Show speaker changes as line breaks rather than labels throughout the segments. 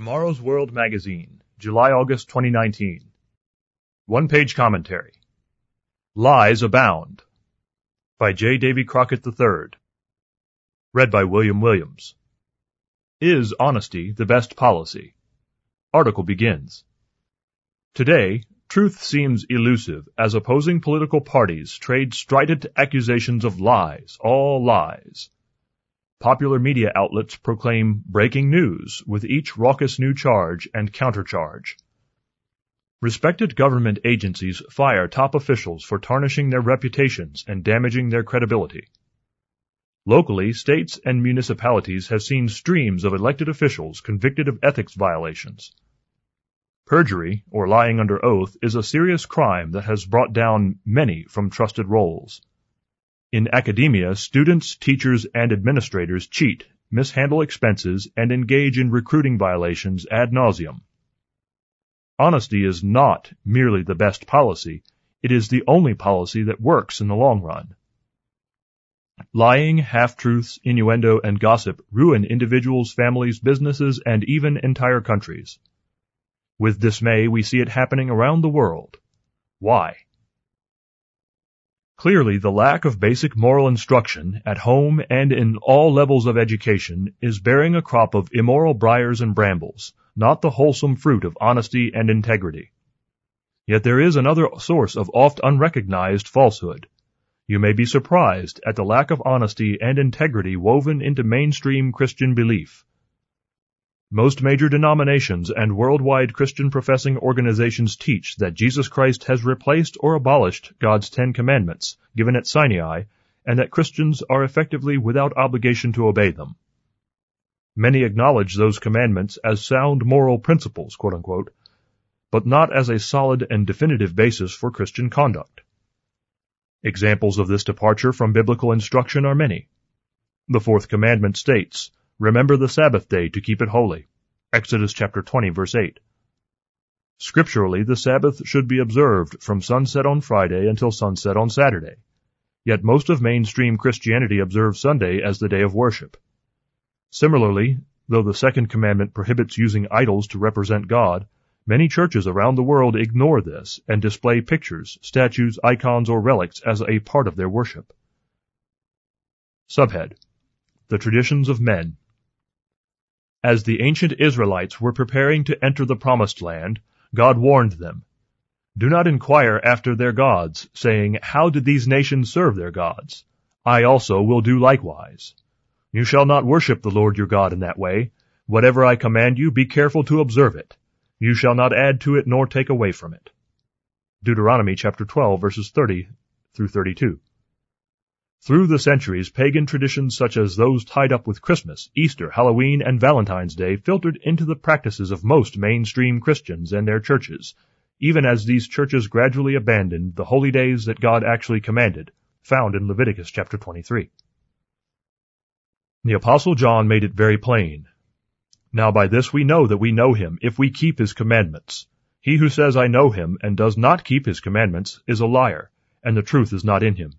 Tomorrow's World Magazine, July-August 2019. One-page commentary. Lies Abound by J. Davy Crockett III. Read by William Williams. Is honesty the best policy? Article begins. Today, truth seems elusive as opposing political parties trade strident accusations of lies, all lies. Popular media outlets proclaim breaking news with each raucous new charge and countercharge. Respected government agencies fire top officials for tarnishing their reputations and damaging their credibility. Locally, states and municipalities have seen streams of elected officials convicted of ethics violations. Perjury, or lying under oath, is a serious crime that has brought down many from trusted roles. In academia, students, teachers, and administrators cheat, mishandle expenses, and engage in recruiting violations ad nauseum. Honesty is not merely the best policy, it is the only policy that works in the long run. Lying, half-truths, innuendo, and gossip ruin individuals, families, businesses, and even entire countries. With dismay, we see it happening around the world. Why? Clearly, the lack of basic moral instruction at home and in all levels of education is bearing a crop of immoral briars and brambles, not the wholesome fruit of honesty and integrity. Yet there is another source of oft unrecognized falsehood. You may be surprised at the lack of honesty and integrity woven into mainstream Christian belief. Most major denominations and worldwide Christian professing organizations teach that Jesus Christ has replaced or abolished God's Ten Commandments, given at Sinai, and that Christians are effectively without obligation to obey them. Many acknowledge those commandments as sound moral principles, unquote, but not as a solid and definitive basis for Christian conduct. Examples of this departure from biblical instruction are many. The fourth commandment states, Remember the Sabbath day to keep it holy. Exodus chapter 20 verse 8. Scripturally, the Sabbath should be observed from sunset on Friday until sunset on Saturday. Yet most of mainstream Christianity observes Sunday as the day of worship. Similarly, though the second commandment prohibits using idols to represent God, many churches around the world ignore this and display pictures, statues, icons, or relics as a part of their worship. Subhead The Traditions of Men as the ancient Israelites were preparing to enter the promised land, God warned them, Do not inquire after their gods, saying, How did these nations serve their gods? I also will do likewise. You shall not worship the Lord your God in that way. Whatever I command you, be careful to observe it. You shall not add to it nor take away from it. Deuteronomy chapter 12 verses 30 through 32. Through the centuries, pagan traditions such as those tied up with Christmas, Easter, Halloween, and Valentine's Day filtered into the practices of most mainstream Christians and their churches, even as these churches gradually abandoned the holy days that God actually commanded, found in Leviticus chapter 23. The Apostle John made it very plain. Now by this we know that we know him, if we keep his commandments. He who says I know him and does not keep his commandments is a liar, and the truth is not in him.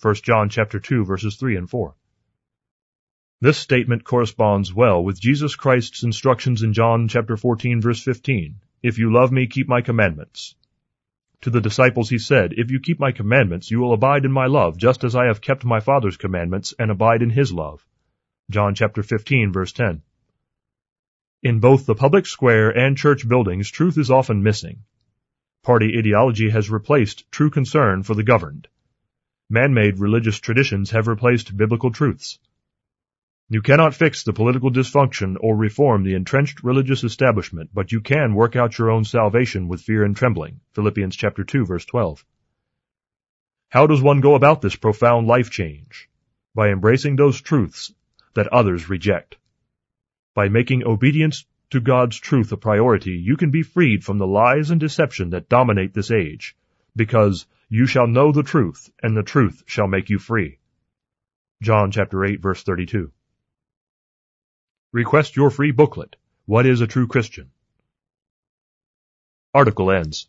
1 John chapter 2 verses 3 and 4. This statement corresponds well with Jesus Christ's instructions in John chapter 14 verse 15. If you love me, keep my commandments. To the disciples he said, If you keep my commandments, you will abide in my love, just as I have kept my Father's commandments and abide in his love. John chapter 15 verse 10. In both the public square and church buildings, truth is often missing. Party ideology has replaced true concern for the governed. Man-made religious traditions have replaced biblical truths. You cannot fix the political dysfunction or reform the entrenched religious establishment, but you can work out your own salvation with fear and trembling. Philippians chapter 2 verse 12. How does one go about this profound life change? By embracing those truths that others reject. By making obedience to God's truth a priority, you can be freed from the lies and deception that dominate this age, because you shall know the truth, and the truth shall make you free. John chapter 8 verse 32. Request your free booklet, What is a True Christian? Article ends.